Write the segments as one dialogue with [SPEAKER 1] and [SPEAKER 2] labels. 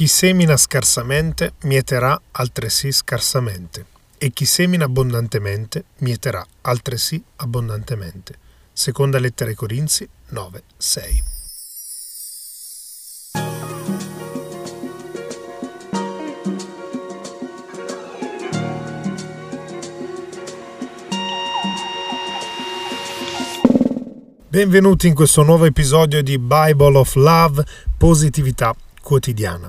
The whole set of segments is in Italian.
[SPEAKER 1] Chi semina scarsamente mieterà altresì scarsamente, e chi semina abbondantemente mieterà altresì abbondantemente. Seconda lettera ai Corinzi 9, 6. Benvenuti in questo nuovo episodio di Bible of Love, positività quotidiana.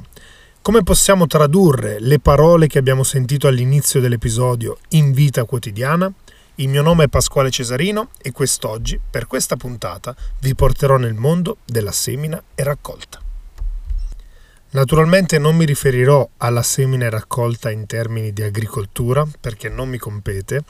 [SPEAKER 1] Come possiamo tradurre le parole che abbiamo sentito all'inizio dell'episodio in vita quotidiana? Il mio nome è Pasquale Cesarino e quest'oggi, per questa puntata, vi porterò nel mondo della semina e raccolta. Naturalmente non mi riferirò alla semina e raccolta in termini di agricoltura, perché non mi compete,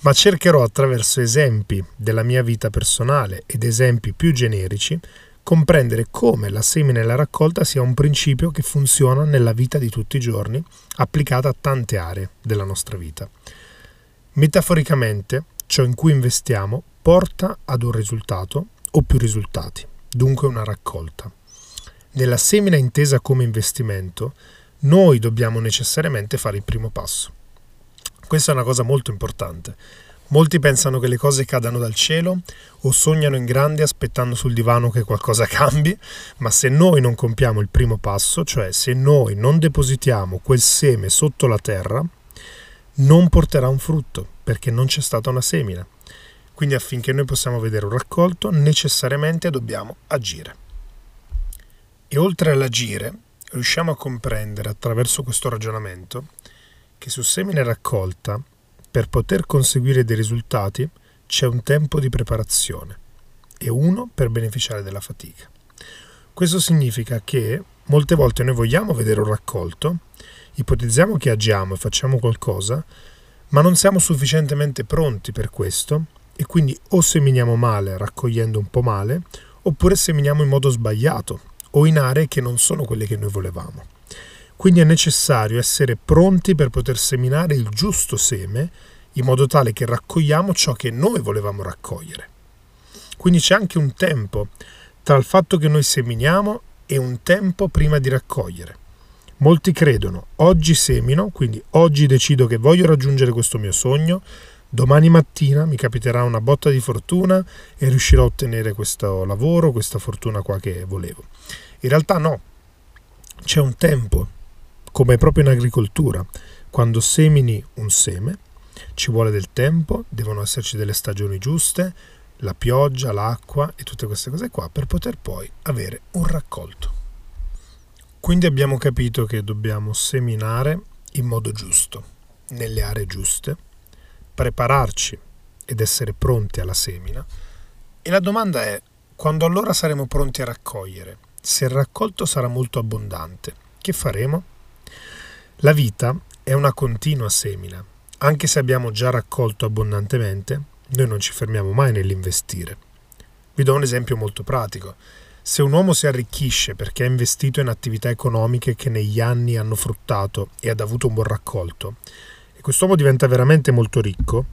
[SPEAKER 1] ma cercherò attraverso esempi della mia vita personale ed esempi più generici comprendere come la semina e la raccolta sia un principio che funziona nella vita di tutti i giorni, applicata a tante aree della nostra vita. Metaforicamente, ciò in cui investiamo porta ad un risultato o più risultati, dunque una raccolta. Nella semina intesa come investimento, noi dobbiamo necessariamente fare il primo passo. Questa è una cosa molto importante Molti pensano che le cose cadano dal cielo o sognano in grande aspettando sul divano che qualcosa cambi, ma se noi non compiamo il primo passo, cioè se noi non depositiamo quel seme sotto la terra, non porterà un frutto, perché non c'è stata una semina. Quindi affinché noi possiamo vedere un raccolto, necessariamente dobbiamo agire. E oltre all'agire, riusciamo a comprendere attraverso questo ragionamento che su semine raccolta per poter conseguire dei risultati c'è un tempo di preparazione e uno per beneficiare della fatica. Questo significa che molte volte noi vogliamo vedere un raccolto, ipotizziamo che agiamo e facciamo qualcosa, ma non siamo sufficientemente pronti per questo e quindi o seminiamo male raccogliendo un po' male, oppure seminiamo in modo sbagliato o in aree che non sono quelle che noi volevamo. Quindi è necessario essere pronti per poter seminare il giusto seme in modo tale che raccogliamo ciò che noi volevamo raccogliere. Quindi c'è anche un tempo tra il fatto che noi seminiamo e un tempo prima di raccogliere. Molti credono, oggi semino, quindi oggi decido che voglio raggiungere questo mio sogno, domani mattina mi capiterà una botta di fortuna e riuscirò a ottenere questo lavoro, questa fortuna qua che volevo. In realtà no, c'è un tempo come proprio in agricoltura, quando semini un seme, ci vuole del tempo, devono esserci delle stagioni giuste, la pioggia, l'acqua e tutte queste cose qua per poter poi avere un raccolto. Quindi abbiamo capito che dobbiamo seminare in modo giusto, nelle aree giuste, prepararci ed essere pronti alla semina. E la domanda è, quando allora saremo pronti a raccogliere, se il raccolto sarà molto abbondante, che faremo? La vita è una continua semina. Anche se abbiamo già raccolto abbondantemente, noi non ci fermiamo mai nell'investire. Vi do un esempio molto pratico. Se un uomo si arricchisce perché ha investito in attività economiche che negli anni hanno fruttato e ha avuto un buon raccolto, e quest'uomo diventa veramente molto ricco,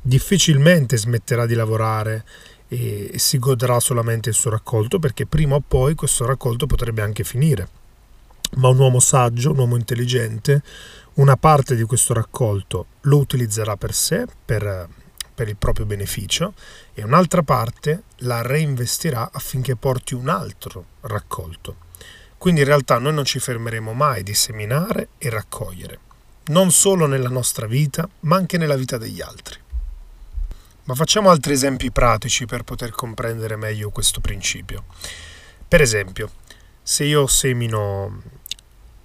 [SPEAKER 1] difficilmente smetterà di lavorare e si godrà solamente il suo raccolto perché prima o poi questo raccolto potrebbe anche finire ma un uomo saggio, un uomo intelligente, una parte di questo raccolto lo utilizzerà per sé, per, per il proprio beneficio, e un'altra parte la reinvestirà affinché porti un altro raccolto. Quindi in realtà noi non ci fermeremo mai di seminare e raccogliere, non solo nella nostra vita, ma anche nella vita degli altri. Ma facciamo altri esempi pratici per poter comprendere meglio questo principio. Per esempio, se io semino,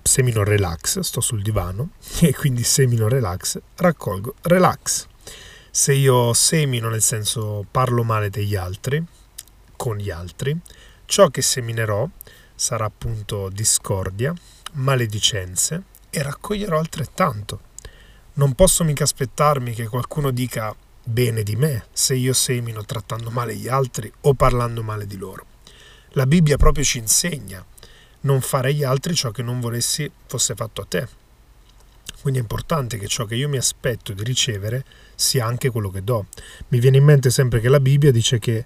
[SPEAKER 1] semino relax, sto sul divano e quindi semino relax, raccolgo relax. Se io semino nel senso parlo male degli altri, con gli altri, ciò che seminerò sarà appunto discordia, maledicenze e raccoglierò altrettanto. Non posso mica aspettarmi che qualcuno dica bene di me se io semino trattando male gli altri o parlando male di loro. La Bibbia proprio ci insegna non fare agli altri ciò che non volessi fosse fatto a te. Quindi è importante che ciò che io mi aspetto di ricevere sia anche quello che do. Mi viene in mente sempre che la Bibbia dice che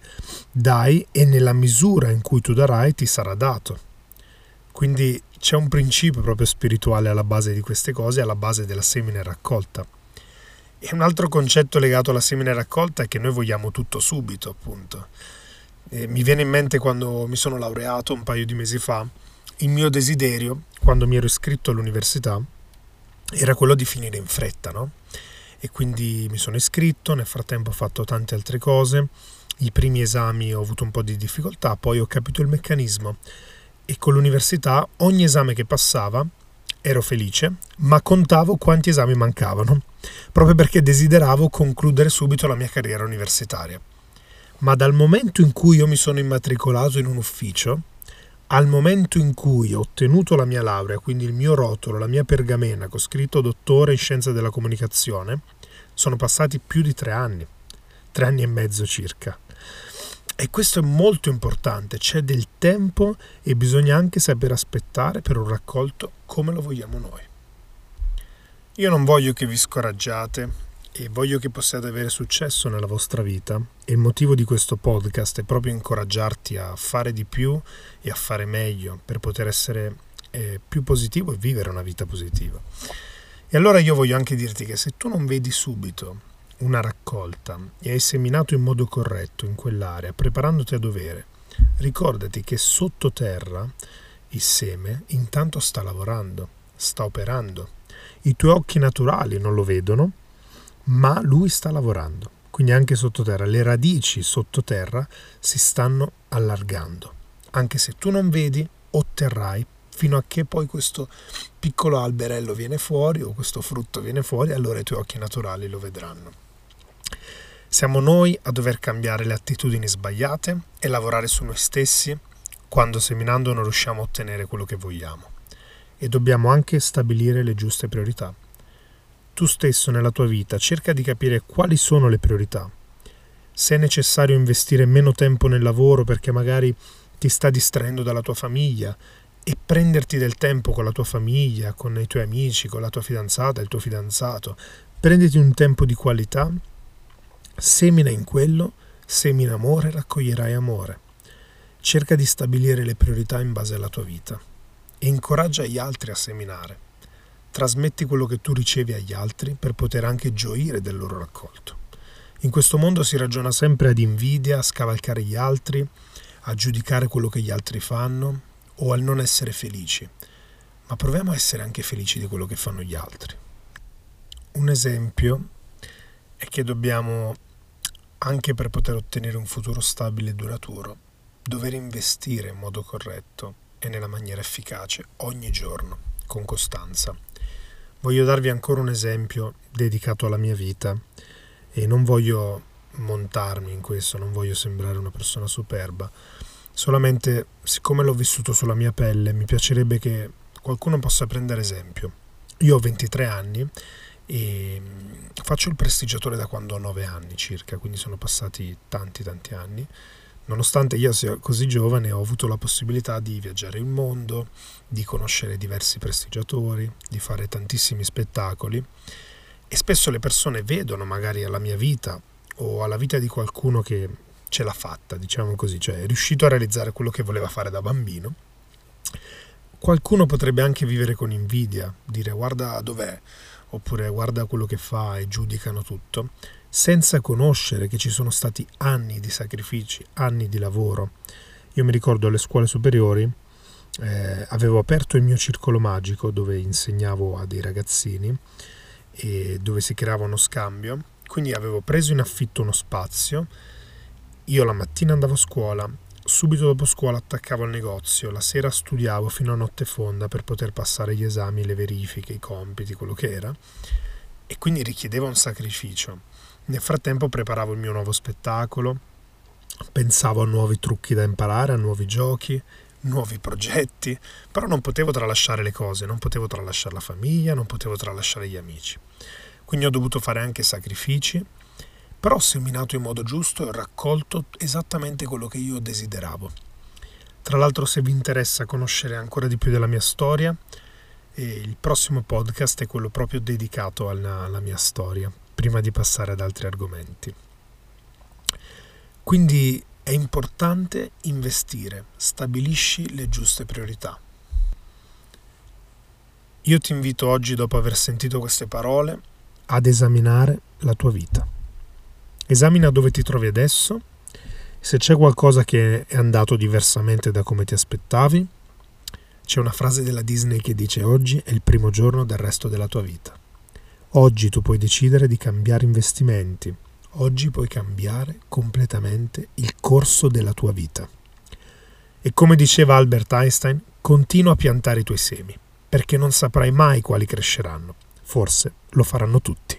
[SPEAKER 1] dai e nella misura in cui tu darai ti sarà dato. Quindi c'è un principio proprio spirituale alla base di queste cose, alla base della semine raccolta. E un altro concetto legato alla semine raccolta è che noi vogliamo tutto subito, appunto. E mi viene in mente quando mi sono laureato un paio di mesi fa, il mio desiderio, quando mi ero iscritto all'università, era quello di finire in fretta, no? E quindi mi sono iscritto, nel frattempo ho fatto tante altre cose, i primi esami ho avuto un po' di difficoltà, poi ho capito il meccanismo e con l'università ogni esame che passava ero felice, ma contavo quanti esami mancavano, proprio perché desideravo concludere subito la mia carriera universitaria. Ma dal momento in cui io mi sono immatricolato in un ufficio, al momento in cui ho ottenuto la mia laurea, quindi il mio rotolo, la mia pergamena con scritto dottore in scienze della comunicazione, sono passati più di tre anni, tre anni e mezzo circa. E questo è molto importante, c'è del tempo e bisogna anche saper aspettare per un raccolto come lo vogliamo noi. Io non voglio che vi scoraggiate e voglio che possiate avere successo nella vostra vita e il motivo di questo podcast è proprio incoraggiarti a fare di più e a fare meglio per poter essere eh, più positivo e vivere una vita positiva. E allora io voglio anche dirti che se tu non vedi subito una raccolta e hai seminato in modo corretto in quell'area, preparandoti a dovere, ricordati che sottoterra il seme intanto sta lavorando, sta operando. I tuoi occhi naturali non lo vedono, ma lui sta lavorando. Quindi anche sottoterra, le radici sottoterra si stanno allargando. Anche se tu non vedi, otterrai fino a che poi questo piccolo alberello viene fuori o questo frutto viene fuori, allora i tuoi occhi naturali lo vedranno. Siamo noi a dover cambiare le attitudini sbagliate e lavorare su noi stessi quando seminando non riusciamo a ottenere quello che vogliamo. E dobbiamo anche stabilire le giuste priorità. Tu stesso nella tua vita cerca di capire quali sono le priorità. Se è necessario investire meno tempo nel lavoro perché magari ti sta distraendo dalla tua famiglia e prenderti del tempo con la tua famiglia, con i tuoi amici, con la tua fidanzata, il tuo fidanzato, prenditi un tempo di qualità Semina in quello, semina amore, raccoglierai amore. Cerca di stabilire le priorità in base alla tua vita e incoraggia gli altri a seminare. Trasmetti quello che tu ricevi agli altri per poter anche gioire del loro raccolto. In questo mondo si ragiona sempre ad invidia, a scavalcare gli altri, a giudicare quello che gli altri fanno o al non essere felici. Ma proviamo a essere anche felici di quello che fanno gli altri. Un esempio è che dobbiamo anche per poter ottenere un futuro stabile e duraturo, dover investire in modo corretto e nella maniera efficace ogni giorno, con costanza. Voglio darvi ancora un esempio dedicato alla mia vita e non voglio montarmi in questo, non voglio sembrare una persona superba, solamente siccome l'ho vissuto sulla mia pelle mi piacerebbe che qualcuno possa prendere esempio. Io ho 23 anni e mm, faccio il prestigiatore da quando ho 9 anni circa, quindi sono passati tanti tanti anni. Nonostante io sia così giovane, ho avuto la possibilità di viaggiare il mondo, di conoscere diversi prestigiatori, di fare tantissimi spettacoli e spesso le persone vedono magari alla mia vita o alla vita di qualcuno che ce l'ha fatta, diciamo così, cioè è riuscito a realizzare quello che voleva fare da bambino. Qualcuno potrebbe anche vivere con invidia, dire guarda dov'è, oppure guarda quello che fa e giudicano tutto, senza conoscere che ci sono stati anni di sacrifici, anni di lavoro. Io mi ricordo alle scuole superiori eh, avevo aperto il mio circolo magico dove insegnavo a dei ragazzini e dove si creava uno scambio, quindi avevo preso in affitto uno spazio, io la mattina andavo a scuola, Subito dopo scuola attaccavo al negozio, la sera studiavo fino a notte fonda per poter passare gli esami, le verifiche, i compiti, quello che era, e quindi richiedeva un sacrificio. Nel frattempo preparavo il mio nuovo spettacolo, pensavo a nuovi trucchi da imparare, a nuovi giochi, nuovi progetti, però non potevo tralasciare le cose, non potevo tralasciare la famiglia, non potevo tralasciare gli amici. Quindi ho dovuto fare anche sacrifici però ho seminato in modo giusto e ho raccolto esattamente quello che io desideravo. Tra l'altro se vi interessa conoscere ancora di più della mia storia, il prossimo podcast è quello proprio dedicato alla, alla mia storia, prima di passare ad altri argomenti. Quindi è importante investire, stabilisci le giuste priorità. io ti invito oggi, dopo aver sentito queste parole, ad esaminare la tua vita. Esamina dove ti trovi adesso, se c'è qualcosa che è andato diversamente da come ti aspettavi. C'è una frase della Disney che dice oggi è il primo giorno del resto della tua vita. Oggi tu puoi decidere di cambiare investimenti, oggi puoi cambiare completamente il corso della tua vita. E come diceva Albert Einstein, continua a piantare i tuoi semi, perché non saprai mai quali cresceranno. Forse lo faranno tutti.